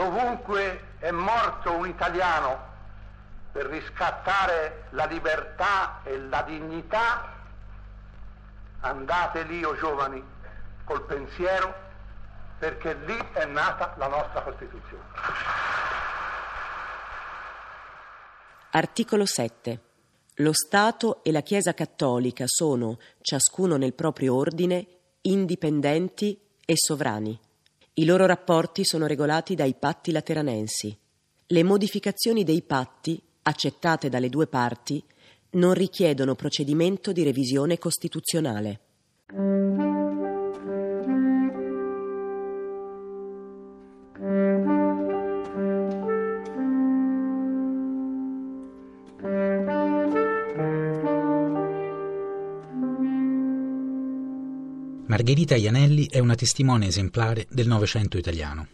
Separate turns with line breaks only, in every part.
dovunque è morto un italiano per riscattare la libertà e la dignità, andate lì, o oh giovani, col pensiero, perché lì è nata la nostra Costituzione.
Articolo 7. Lo Stato e la Chiesa Cattolica sono, ciascuno nel proprio ordine, indipendenti e sovrani. I loro rapporti sono regolati dai patti lateranensi. Le modificazioni dei patti, accettate dalle due parti, non richiedono procedimento di revisione costituzionale.
Margherita Ianelli è una testimone esemplare del Novecento italiano.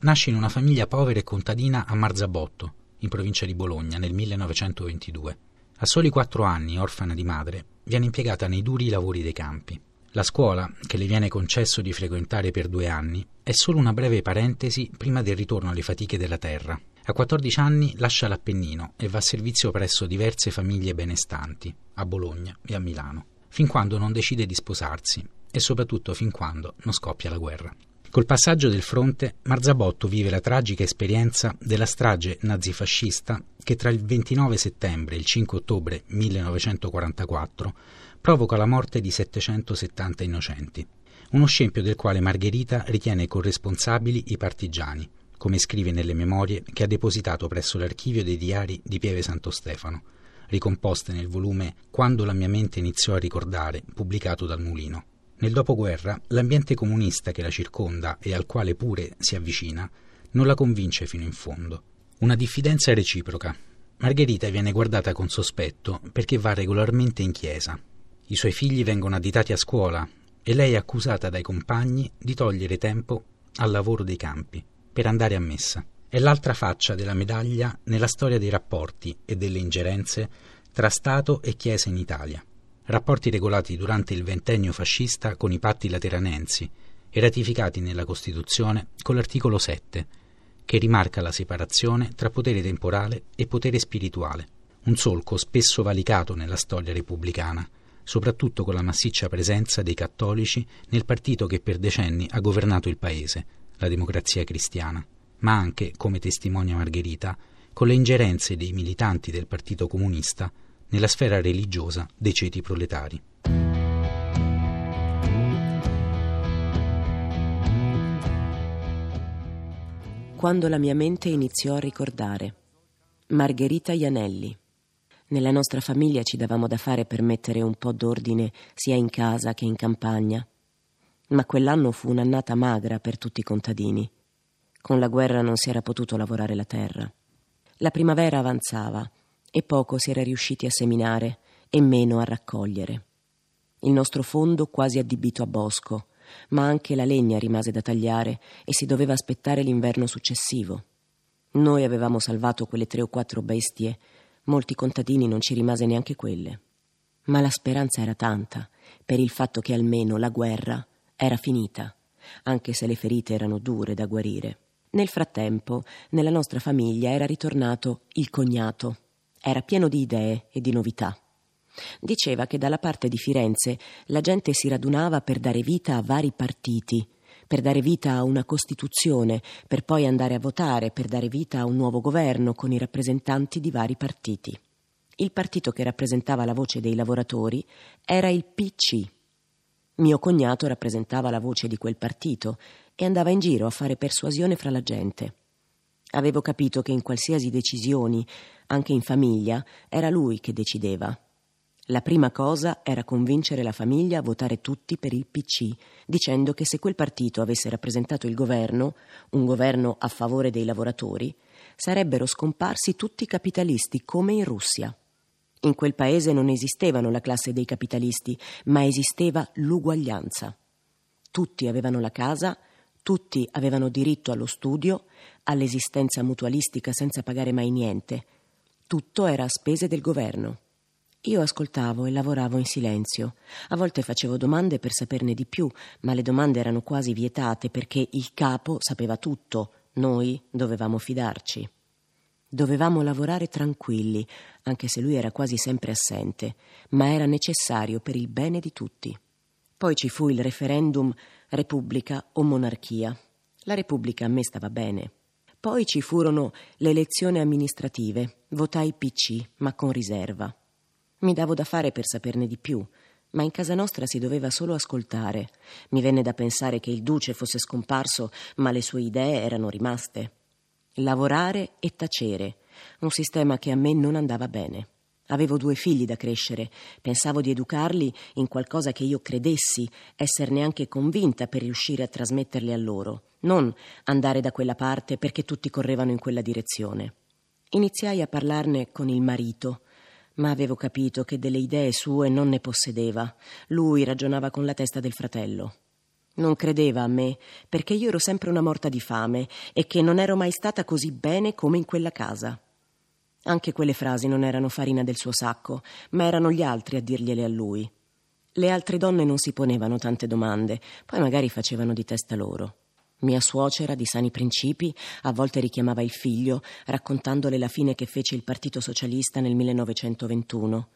Nasce in una famiglia povera e contadina a Marzabotto, in provincia di Bologna, nel 1922. A soli quattro anni, orfana di madre, viene impiegata nei duri lavori dei campi. La scuola, che le viene concesso di frequentare per due anni, è solo una breve parentesi prima del ritorno alle fatiche della terra. A 14 anni lascia l'Appennino e va a servizio presso diverse famiglie benestanti, a Bologna e a Milano, fin quando non decide di sposarsi e soprattutto fin quando non scoppia la guerra. Col passaggio del fronte, Marzabotto vive la tragica esperienza della strage nazifascista che tra il 29 settembre e il 5 ottobre 1944 provoca la morte di 770 innocenti, uno scempio del quale Margherita ritiene corresponsabili i partigiani, come scrive nelle memorie che ha depositato presso l'archivio dei diari di Pieve Santo Stefano, ricomposte nel volume Quando la mia mente iniziò a ricordare, pubblicato dal Mulino. Nel dopoguerra, l'ambiente comunista che la circonda e al quale pure si avvicina non la convince fino in fondo. Una diffidenza reciproca. Margherita viene guardata con sospetto perché va regolarmente in chiesa. I suoi figli vengono additati a scuola e lei è accusata dai compagni di togliere tempo al lavoro dei campi per andare a messa. È l'altra faccia della medaglia nella storia dei rapporti e delle ingerenze tra Stato e Chiesa in Italia rapporti regolati durante il ventennio fascista con i patti lateranensi e ratificati nella Costituzione con l'articolo 7, che rimarca la separazione tra potere temporale e potere spirituale, un solco spesso valicato nella storia repubblicana, soprattutto con la massiccia presenza dei cattolici nel partito che per decenni ha governato il paese, la democrazia cristiana, ma anche, come testimonia Margherita, con le ingerenze dei militanti del Partito Comunista nella sfera religiosa dei ceti proletari.
Quando la mia mente iniziò a ricordare. Margherita Ianelli. Nella nostra famiglia ci davamo da fare per mettere un po' d'ordine sia in casa che in campagna. Ma quell'anno fu un'annata magra per tutti i contadini. Con la guerra non si era potuto lavorare la terra. La primavera avanzava e poco si era riusciti a seminare e meno a raccogliere. Il nostro fondo quasi addibito a bosco, ma anche la legna rimase da tagliare e si doveva aspettare l'inverno successivo. Noi avevamo salvato quelle tre o quattro bestie, molti contadini non ci rimase neanche quelle. Ma la speranza era tanta, per il fatto che almeno la guerra era finita, anche se le ferite erano dure da guarire. Nel frattempo, nella nostra famiglia era ritornato il cognato, era pieno di idee e di novità. Diceva che dalla parte di Firenze la gente si radunava per dare vita a vari partiti, per dare vita a una Costituzione, per poi andare a votare, per dare vita a un nuovo governo con i rappresentanti di vari partiti. Il partito che rappresentava la voce dei lavoratori era il PC. Mio cognato rappresentava la voce di quel partito e andava in giro a fare persuasione fra la gente. Avevo capito che in qualsiasi decisioni, anche in famiglia, era lui che decideva. La prima cosa era convincere la famiglia a votare tutti per il PC, dicendo che se quel partito avesse rappresentato il governo, un governo a favore dei lavoratori, sarebbero scomparsi tutti i capitalisti come in Russia. In quel paese non esistevano la classe dei capitalisti, ma esisteva l'uguaglianza. Tutti avevano la casa, tutti avevano diritto allo studio, all'esistenza mutualistica senza pagare mai niente. Tutto era a spese del governo. Io ascoltavo e lavoravo in silenzio. A volte facevo domande per saperne di più, ma le domande erano quasi vietate perché il capo sapeva tutto, Noi dovevamo fidarci. Dovevamo lavorare tranquilli, anche se lui era quasi sempre assente, ma era necessario per il bene di tutti. Poi ci fu il referendum Repubblica o monarchia. La Repubblica a me stava bene. Poi ci furono le elezioni amministrative. Votai PC, ma con riserva. Mi davo da fare per saperne di più, ma in casa nostra si doveva solo ascoltare. Mi venne da pensare che il duce fosse scomparso, ma le sue idee erano rimaste. Lavorare e tacere, un sistema che a me non andava bene. Avevo due figli da crescere, pensavo di educarli in qualcosa che io credessi, esserne anche convinta per riuscire a trasmetterli a loro, non andare da quella parte perché tutti correvano in quella direzione. Iniziai a parlarne con il marito, ma avevo capito che delle idee sue non ne possedeva. Lui ragionava con la testa del fratello. Non credeva a me, perché io ero sempre una morta di fame e che non ero mai stata così bene come in quella casa. Anche quelle frasi non erano farina del suo sacco, ma erano gli altri a dirgliele a lui. Le altre donne non si ponevano tante domande, poi magari facevano di testa loro. Mia suocera, di sani principi, a volte richiamava il figlio, raccontandole la fine che fece il Partito Socialista nel 1921.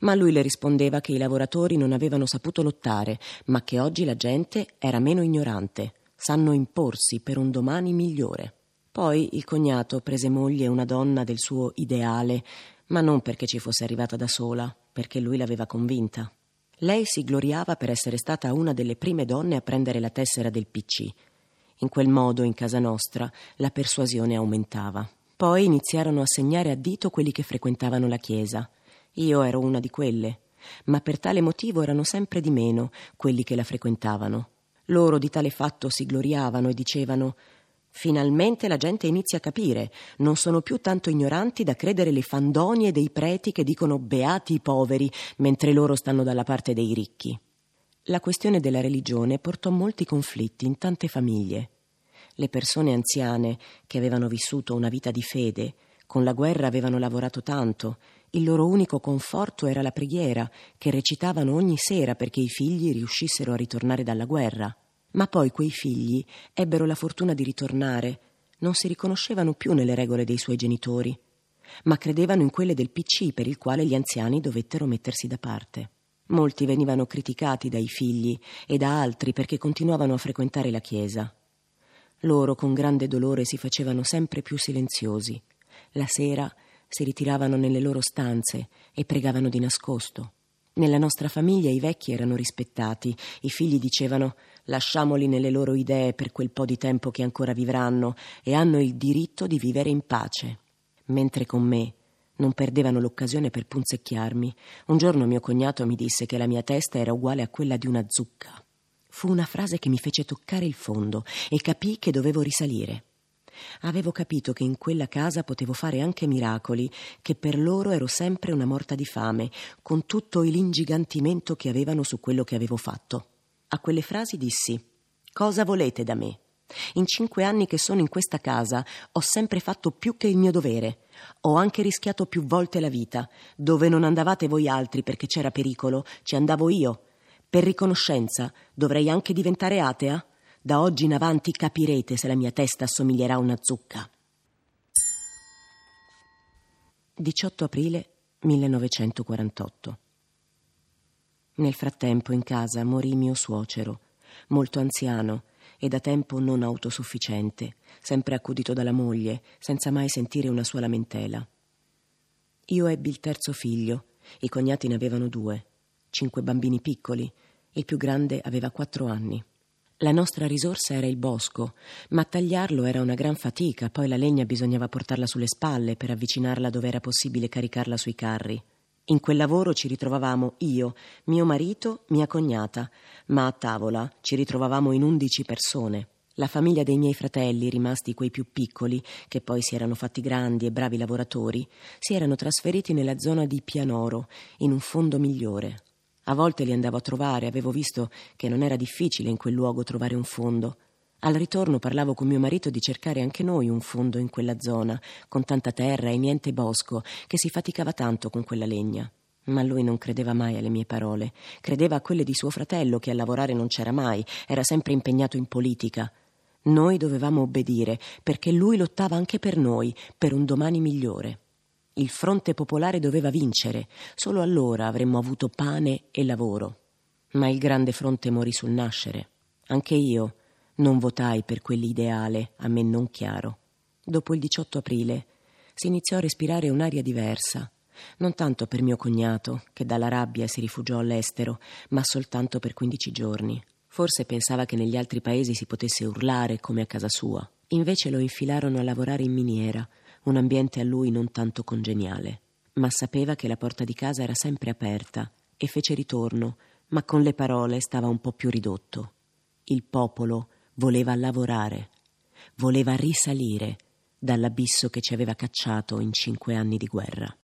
Ma lui le rispondeva che i lavoratori non avevano saputo lottare, ma che oggi la gente era meno ignorante, sanno imporsi per un domani migliore. Poi il cognato prese moglie una donna del suo ideale, ma non perché ci fosse arrivata da sola, perché lui l'aveva convinta. Lei si gloriava per essere stata una delle prime donne a prendere la tessera del PC. In quel modo, in casa nostra, la persuasione aumentava. Poi iniziarono a segnare a dito quelli che frequentavano la chiesa. Io ero una di quelle, ma per tale motivo erano sempre di meno quelli che la frequentavano. Loro di tale fatto si gloriavano e dicevano Finalmente la gente inizia a capire, non sono più tanto ignoranti da credere le fandonie dei preti che dicono beati i poveri, mentre loro stanno dalla parte dei ricchi. La questione della religione portò molti conflitti in tante famiglie. Le persone anziane, che avevano vissuto una vita di fede, con la guerra avevano lavorato tanto, il loro unico conforto era la preghiera, che recitavano ogni sera perché i figli riuscissero a ritornare dalla guerra. Ma poi quei figli ebbero la fortuna di ritornare, non si riconoscevano più nelle regole dei suoi genitori, ma credevano in quelle del PC per il quale gli anziani dovettero mettersi da parte. Molti venivano criticati dai figli e da altri perché continuavano a frequentare la chiesa. Loro con grande dolore si facevano sempre più silenziosi. La sera si ritiravano nelle loro stanze e pregavano di nascosto. Nella nostra famiglia i vecchi erano rispettati, i figli dicevano lasciamoli nelle loro idee per quel po' di tempo che ancora vivranno e hanno il diritto di vivere in pace. Mentre con me non perdevano l'occasione per punzecchiarmi. Un giorno mio cognato mi disse che la mia testa era uguale a quella di una zucca. Fu una frase che mi fece toccare il fondo e capii che dovevo risalire. Avevo capito che in quella casa potevo fare anche miracoli, che per loro ero sempre una morta di fame, con tutto l'ingigantimento che avevano su quello che avevo fatto. A quelle frasi dissi: Cosa volete da me? In cinque anni che sono in questa casa ho sempre fatto più che il mio dovere. Ho anche rischiato più volte la vita. Dove non andavate voi altri perché c'era pericolo, ci andavo io. Per riconoscenza dovrei anche diventare atea? Da oggi in avanti capirete se la mia testa assomiglierà a una zucca. 18 aprile 1948. Nel frattempo in casa morì mio suocero, molto anziano e da tempo non autosufficiente, sempre accudito dalla moglie, senza mai sentire una sua lamentela. Io ebbi il terzo figlio, i cognati ne avevano due, cinque bambini piccoli, il più grande aveva quattro anni. La nostra risorsa era il bosco, ma tagliarlo era una gran fatica, poi la legna bisognava portarla sulle spalle per avvicinarla dove era possibile caricarla sui carri. In quel lavoro ci ritrovavamo io, mio marito, mia cognata, ma a tavola ci ritrovavamo in undici persone. La famiglia dei miei fratelli, rimasti quei più piccoli, che poi si erano fatti grandi e bravi lavoratori, si erano trasferiti nella zona di Pianoro, in un fondo migliore. A volte li andavo a trovare, avevo visto che non era difficile in quel luogo trovare un fondo. Al ritorno parlavo con mio marito di cercare anche noi un fondo in quella zona, con tanta terra e niente bosco, che si faticava tanto con quella legna. Ma lui non credeva mai alle mie parole, credeva a quelle di suo fratello che a lavorare non c'era mai, era sempre impegnato in politica. Noi dovevamo obbedire perché lui lottava anche per noi, per un domani migliore. Il fronte popolare doveva vincere, solo allora avremmo avuto pane e lavoro. Ma il grande fronte morì sul nascere. Anche io non votai per quell'ideale a me non chiaro. Dopo il 18 aprile si iniziò a respirare un'aria diversa, non tanto per mio cognato, che dalla rabbia si rifugiò all'estero, ma soltanto per 15 giorni. Forse pensava che negli altri paesi si potesse urlare come a casa sua. Invece lo infilarono a lavorare in miniera, un ambiente a lui non tanto congeniale. Ma sapeva che la porta di casa era sempre aperta e fece ritorno, ma con le parole stava un po' più ridotto. Il popolo voleva lavorare, voleva risalire dall'abisso che ci aveva cacciato in cinque anni di guerra.